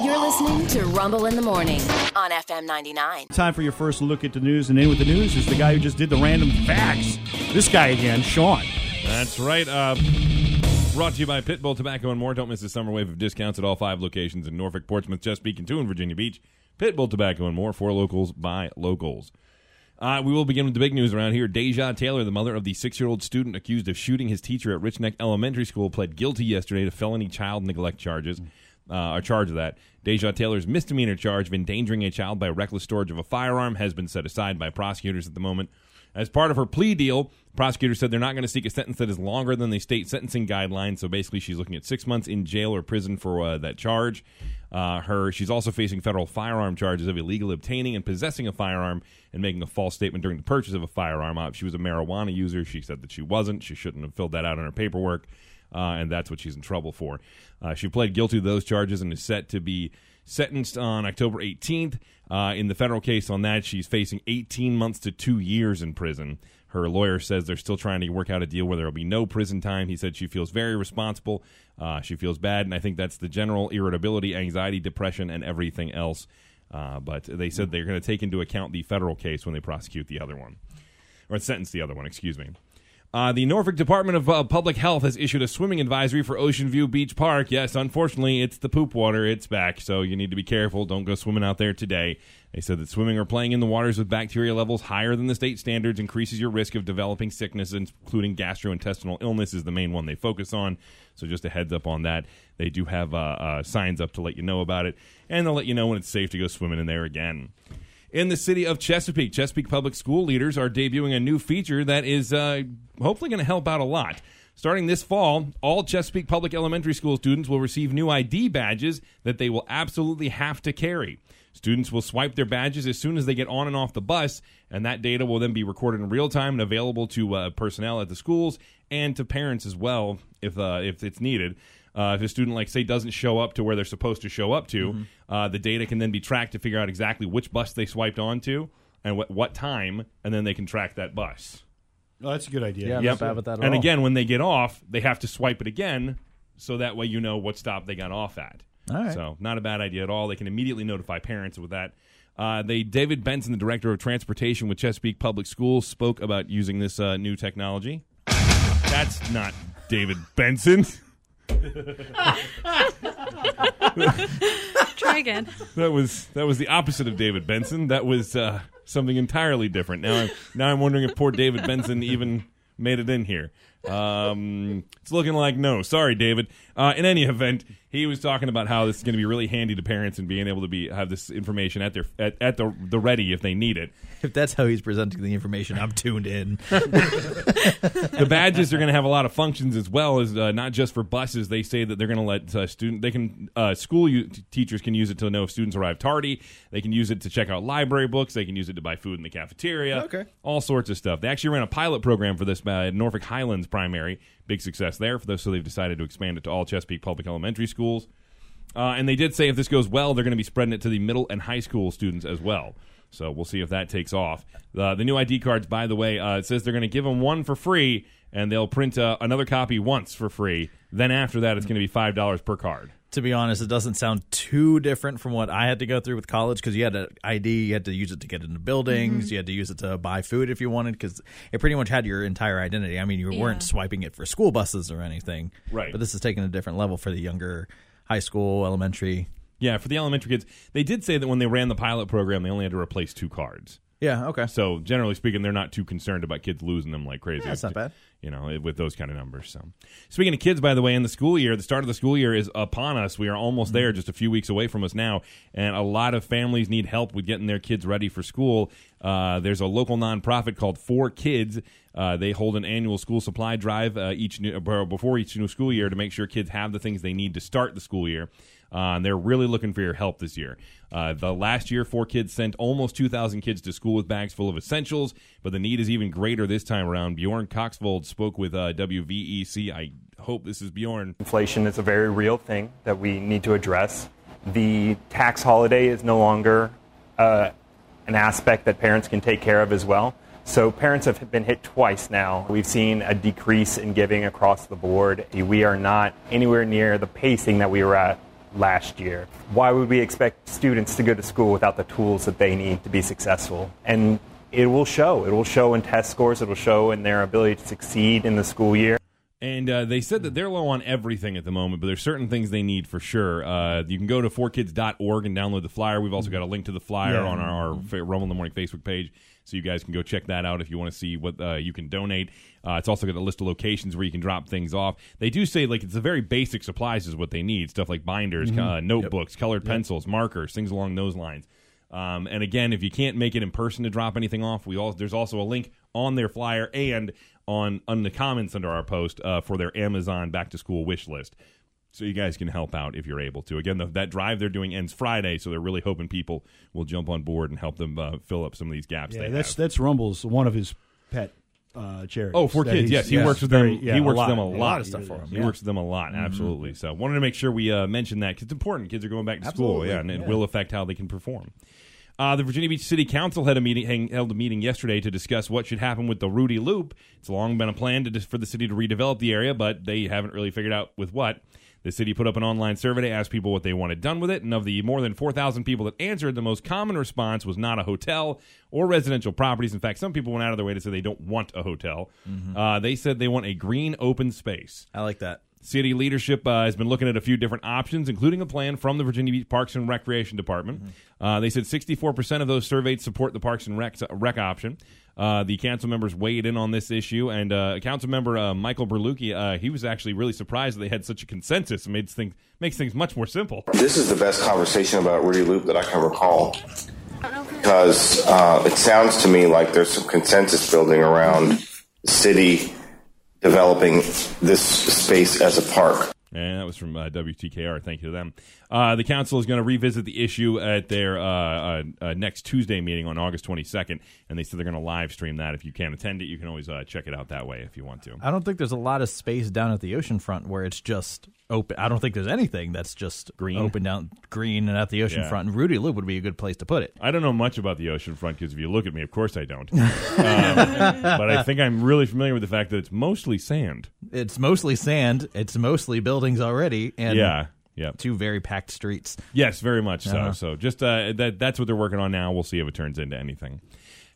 You're listening to Rumble in the Morning on FM 99. Time for your first look at the news. And in with the news is the guy who just did the random facts. This guy again, Sean. That's right. Uh, brought to you by Pitbull Tobacco and more. Don't miss the summer wave of discounts at all five locations in Norfolk, Portsmouth, Chesapeake, and two in Virginia Beach. Pitbull Tobacco and more. For locals by locals. Uh, we will begin with the big news around here. Deja Taylor, the mother of the six year old student accused of shooting his teacher at Rich Neck Elementary School, pled guilty yesterday to felony child neglect charges. Uh, or charge of that. Deja Taylor's misdemeanor charge of endangering a child by reckless storage of a firearm has been set aside by prosecutors at the moment. As part of her plea deal, prosecutors said they're not going to seek a sentence that is longer than the state sentencing guidelines. So basically, she's looking at six months in jail or prison for uh, that charge. Uh, her she's also facing federal firearm charges of illegal obtaining and possessing a firearm and making a false statement during the purchase of a firearm. Uh, if she was a marijuana user, she said that she wasn't. She shouldn't have filled that out in her paperwork, uh, and that's what she's in trouble for. Uh, she pled guilty to those charges and is set to be sentenced on October 18th. Uh, in the federal case on that, she's facing 18 months to two years in prison. Her lawyer says they're still trying to work out a deal where there will be no prison time. He said she feels very responsible. Uh, she feels bad, and I think that's the general irritability, anxiety, depression, and everything else. Uh, but they said they're going to take into account the federal case when they prosecute the other one, or sentence the other one, excuse me. Uh, the Norfolk Department of uh, Public Health has issued a swimming advisory for Ocean View Beach Park. Yes, unfortunately, it's the poop water. It's back, so you need to be careful. Don't go swimming out there today. They said that swimming or playing in the waters with bacteria levels higher than the state standards increases your risk of developing sickness, including gastrointestinal illness, is the main one they focus on. So just a heads up on that. They do have uh, uh, signs up to let you know about it, and they'll let you know when it's safe to go swimming in there again in the city of Chesapeake. Chesapeake Public School leaders are debuting a new feature that is uh, hopefully going to help out a lot. Starting this fall, all Chesapeake Public Elementary School students will receive new ID badges that they will absolutely have to carry. Students will swipe their badges as soon as they get on and off the bus, and that data will then be recorded in real time and available to uh, personnel at the schools and to parents as well if uh, if it's needed. Uh, if a student, like say, doesn't show up to where they're supposed to show up to, Mm-hmm. uh, the data can then be tracked to figure out exactly which bus they swiped onto and what what time, and then they can track that bus. Oh, that's a good idea. Yeah, Yep. not bad with that at and all. again, when they get off, they have to swipe it again, so that way you know what stop they got off at. All right. So not a bad idea at all. They can immediately notify parents with that. Uh, they David Benson, the director of transportation with Chesapeake Public Schools, spoke about using this uh, new technology. That's not David Benson. Try again. That was that was the opposite of David Benson. That was uh, something entirely different. Now I'm now I'm wondering if poor David Benson even made it in here. Um, it's looking like no. Sorry, David. Uh, in any event, he was talking about how this is going to be really handy to parents and being able to be have this information at their at, at the the ready if they need it. If that's how he's presenting the information, I'm tuned in. the badges are going to have a lot of functions as well as uh, not just for buses. They say that they're going to let uh, student they can uh, school u- teachers can use it to know if students arrive tardy. They can use it to check out library books. They can use it to buy food in the cafeteria. Okay. all sorts of stuff. They actually ran a pilot program for this uh, at Norfolk Highlands Primary. Big success there for those, so they've decided to expand it to all Chesapeake public elementary schools. Uh, and they did say if this goes well, they're going to be spreading it to the middle and high school students as well. So we'll see if that takes off. Uh, the new ID cards, by the way, uh, it says they're going to give them one for free, and they'll print uh, another copy once for free. Then after that, it's going to be five dollars per card. To be honest, it doesn't sound too different from what I had to go through with college because you had an ID, you had to use it to get into buildings, mm-hmm. you had to use it to buy food if you wanted because it pretty much had your entire identity. I mean, you weren't swiping it for school buses or anything, Right. But this is taking a different level for the younger high school, elementary. Yeah, for the elementary kids, they did say that when they ran the pilot program, they only had to replace two cards. Yeah, okay. So generally speaking, they're not too concerned about kids losing them like crazy. Yeah, that's not bad. You know, with those kind of numbers. So, speaking of kids, by the way, in the school year, the start of the school year is upon us. We are almost there, just a few weeks away from us now, and a lot of families need help with getting their kids ready for school. Uh, there's a local nonprofit called For Kids. Uh, they hold an annual school supply drive uh, each new, uh, before each new school year to make sure kids have the things they need to start the school year. Uh, and they're really looking for your help this year. Uh, the last year, ForKids sent almost 2,000 kids to school with bags full of essentials, but the need is even greater this time around. Bjorn Coxvold spoke with uh, WVEC. I hope this is Bjorn. Inflation is a very real thing that we need to address. The tax holiday is no longer uh, an aspect that parents can take care of as well. So parents have been hit twice now. We've seen a decrease in giving across the board. We are not anywhere near the pacing that we were at last year. Why would we expect students to go to school without the tools that they need to be successful? And it will show. It will show in test scores. It will show in their ability to succeed in the school year. And uh, they said that they're low on everything at the moment, but there's certain things they need for sure. Uh, you can go to 4kids.org and download the flyer. We've also got a link to the flyer Yeah. on our, our Rumble in the Morning Facebook page, so you guys can go check that out if you want to see what uh, you can donate. Uh, it's also got a list of locations where you can drop things off. They do say like it's the very basic supplies is what they need stuff like binders, uh, notebooks, colored pencils, markers, things along those lines. Um, and again, if you can't make it in person to drop anything off, we all there's also a link on their flyer and on on the comments under our post uh, for their Amazon back to school wish list. So you guys can help out if you're able to. Again, the, that drive they're doing ends Friday, so they're really hoping people will jump on board and help them uh, fill up some of these gaps. Yeah, that's have. that's Rumble's one of his pet uh, charities. Oh, for that kids, he's- yes, he yes, works with very- them. yeah, he works with them a lot. lot. A lot of stuff for him, He yeah. works with them a lot, absolutely. So, wanted to make sure we uh, mentioned that because it's important. Kids are going back to school, Absolutely, yeah, and it yeah. will affect how they can perform. Uh, the Virginia Beach City Council had a meeting hang, held a meeting yesterday to discuss what should happen with the Rudee Loop. It's long been a plan to, for the city to redevelop the area, but they haven't really figured out with what. The city put up an online survey to ask people what they wanted done with it, and of the more than 4,000 people that answered, the most common response was not a hotel or residential properties. In fact, some people went out of their way to say they don't want a hotel. Uh, they said they want a green open space. I like that. City leadership uh, has been looking at a few different options, including a plan from the Virginia Beach Parks and Recreation Department. Uh, they said 64% of those surveyed support the Parks and Rec, rec option. Uh, the council members weighed in on this issue, and uh, council member uh, Michael Berlucchi, uh, he was actually really surprised they had such a consensus. It makes things, makes things much more simple. This is the best conversation about Rudee Loop that I can recall because uh, it sounds to me like there's some consensus building around the city developing this space as a park. And that was from uh, WTKR. Thank you to them. Uh, the council is going to revisit the issue at their uh, uh, uh, next Tuesday meeting on August 22nd, and they said they're going to live stream that. If you can't attend it, you can always uh, check it out that way if you want to. I don't think there's a lot of space down at the ocean front where it's just open. I don't think there's anything that's just Green? open down green and at the ocean Yeah. front. And Rudee Loop would be a good place to put it. I don't know much about the ocean front because if you look at me, of course I don't. um, but I think I'm really familiar with the fact that it's mostly sand. It's mostly sand. It's mostly buildings already, and yeah. Yeah. two very packed streets. Yes, very much so. Uh-huh. So just uh, that that's what they're working on now. We'll see if it turns into anything.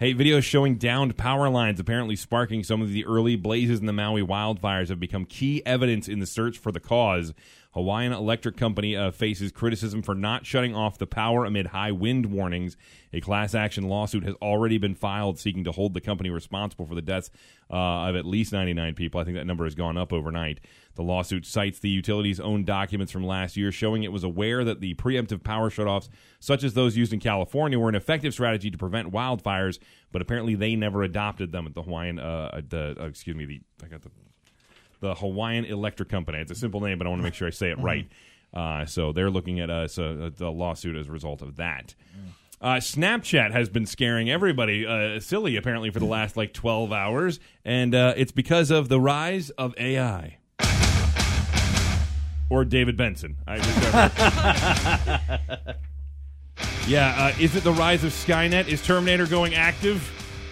Hey, videos showing downed power lines apparently sparking some of the early blazes in the Maui wildfires have become key evidence in the search for the cause. Hawaiian Electric Company uh, faces criticism for not shutting off the power amid high wind warnings. A class action lawsuit has already been filed seeking to hold the company responsible for the deaths uh, of at least 99 people. I think that number has gone up overnight. The lawsuit cites the utility's own documents from last year showing it was aware that the preemptive power shutoffs, such as those used in California, were an effective strategy to prevent wildfires, but apparently they never adopted them at the Hawaiian, uh, the, uh, excuse me, the, I got the the Hawaiian Electric Company. It's a simple name, but I want to make sure I say it right. Uh, so they're looking at us uh, a lawsuit as a result of that. Uh, Snapchat has been scaring everybody uh, silly apparently for the last like 12 hours, and uh, it's because of the rise of AI. Or David Benson. I whichever. yeah, uh, is it the rise of Skynet? Is Terminator going active?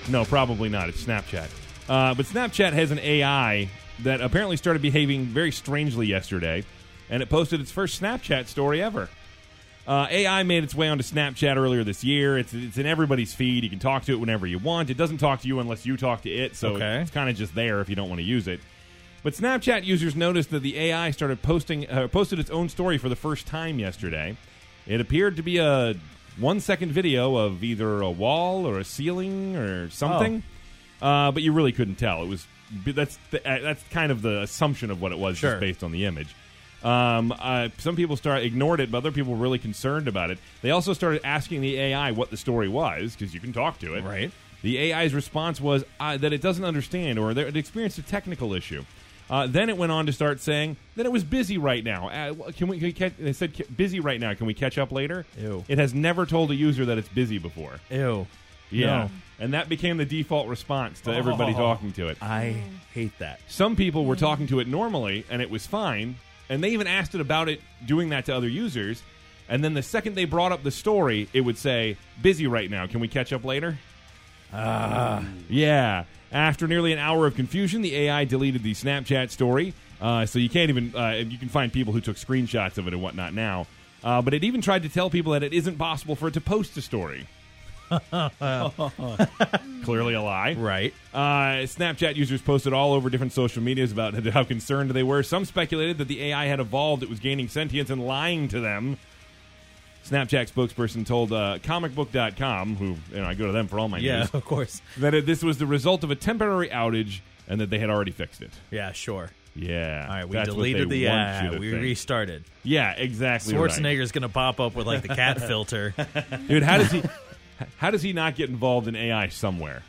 No, probably not. It's Snapchat. Uh, but Snapchat has an AI that apparently started behaving very strangely yesterday, and it posted its first Snapchat story ever. Uh, AI made its way onto Snapchat earlier this year. It's it's in everybody's feed. You can talk to it whenever you want. It doesn't talk to you unless you talk to it, so Okay. it's kind of just there if you don't want to use it. But Snapchat users noticed that the AI started posting uh, posted its own story for the first time yesterday. It appeared to be a one second video of either a wall or a ceiling or something, uh, but you really couldn't tell. It was that's the, uh, that's kind of the assumption of what it was Sure. just based on the image. Um, uh, some people start ignored it, but other people were really concerned about it. They also started asking the AI what the story was because you can talk to it. Right. The AI's response was uh, that it doesn't understand or it experienced a technical issue. Uh, then it went on to start saying that it was busy right now. Uh, can we? Can we catch, they said busy right now. Can we catch up later? Ew. It has never told a user that it's busy before. Ew. Yeah, No. and that became the default response to everybody Oh. talking to it. I hate that. Some people were talking to it normally, and it was fine. And they even asked it about it doing that to other users. And then the second they brought up the story, it would say, "Busy right now. Can we catch up later?" Ah, yeah. After nearly an hour of confusion, the AI deleted the Snapchat story. Uh, so you can't even uh, you can find people who took screenshots of it and whatnot now. Uh, but it even tried to tell people that it isn't possible for it to post a story. Clearly a lie. Right. Uh, Snapchat users posted all over different social medias about how concerned they were. Some speculated that the AI had evolved, it was gaining sentience and lying to them. Snapchat spokesperson told uh, comicbook.com, who you know, I go to them for all my Yeah, news, of course. that it, this was the result of a temporary outage and that they had already fixed it. Yeah, sure. Yeah. All right, we that's deleted the you We think. restarted. Yeah, exactly. right. Schwarzenegger's going to pop up with like the cat filter. Dude, how does he? How does he not get involved in AI somewhere?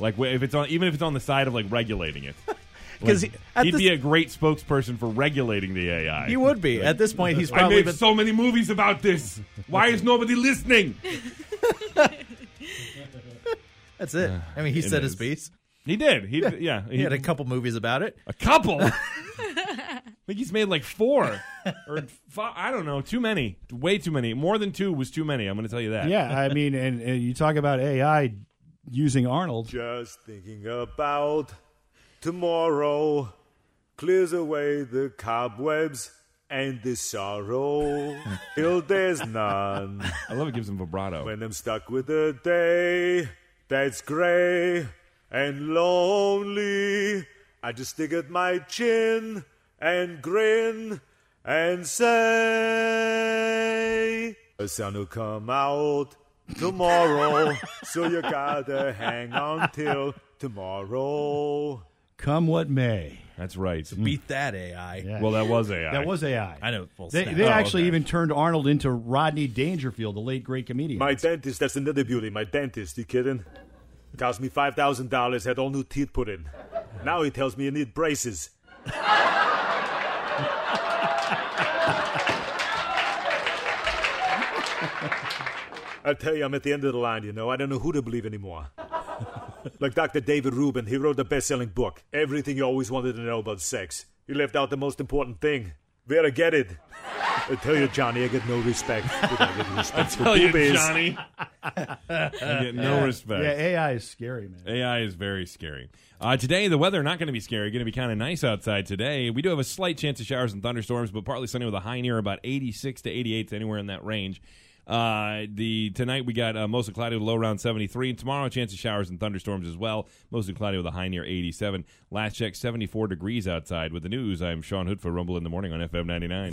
Like, if it's on, even if it's on the side of like regulating it, 'Cause Like, he, he'd this- be a great spokesperson for regulating the AI. He would be. At this point, he's I probably made been. so many movies about this. Why is nobody listening? That's it. I mean, he it said his is. piece. He did. He yeah. He had a couple movies about it. a couple. I think he's made like four or five. I don't know. Too many. Way too many. More than two was too many. I'm going to tell you that. Yeah, I mean, and, and you talk about AI using Arnold. Just thinking about tomorrow clears away the cobwebs and the sorrow till there's none. I love it. Gives him vibrato. When I'm stuck with a day that's gray and lonely, I just stick at my chin and grin and say, The sun will come out tomorrow, so you gotta hang on till tomorrow. Come what may. That's right. Beat that AI. Yeah. Well, that was AI. that was AI. I know. Well, They, they Oh, actually okay. even turned Arnold into Rodney Dangerfield, the late great comedian. My dentist, that's another beauty. My dentist, you kidding? Cost me $5,000, had all new teeth put in. Now he tells me you need braces. I tell you, I'm at the end of the line, you know. I don't know who to believe anymore. Like Dr. David Reuben, he wrote the best selling book, Everything You Always Wanted to Know About Sex. He left out the most important thing. Where to get it? I tell you, Johnny, I get no respect. I get respect for Tell you, boobies. Johnny. I get no respect. yeah, AI is scary, man. AI is very scary. Uh, today, the weather not going to be scary. Going to be kind of nice outside today. We do have a slight chance of showers and thunderstorms, but partly sunny with a high near about 86 to 88, anywhere in that range. Uh, the tonight we got uh, mostly cloudy with low around 73, and tomorrow chance of showers and thunderstorms as well. Mostly cloudy with a high near 87. Last check 74 degrees outside. With the news, I'm Sean Hood for Rumble in the Morning on FM 99.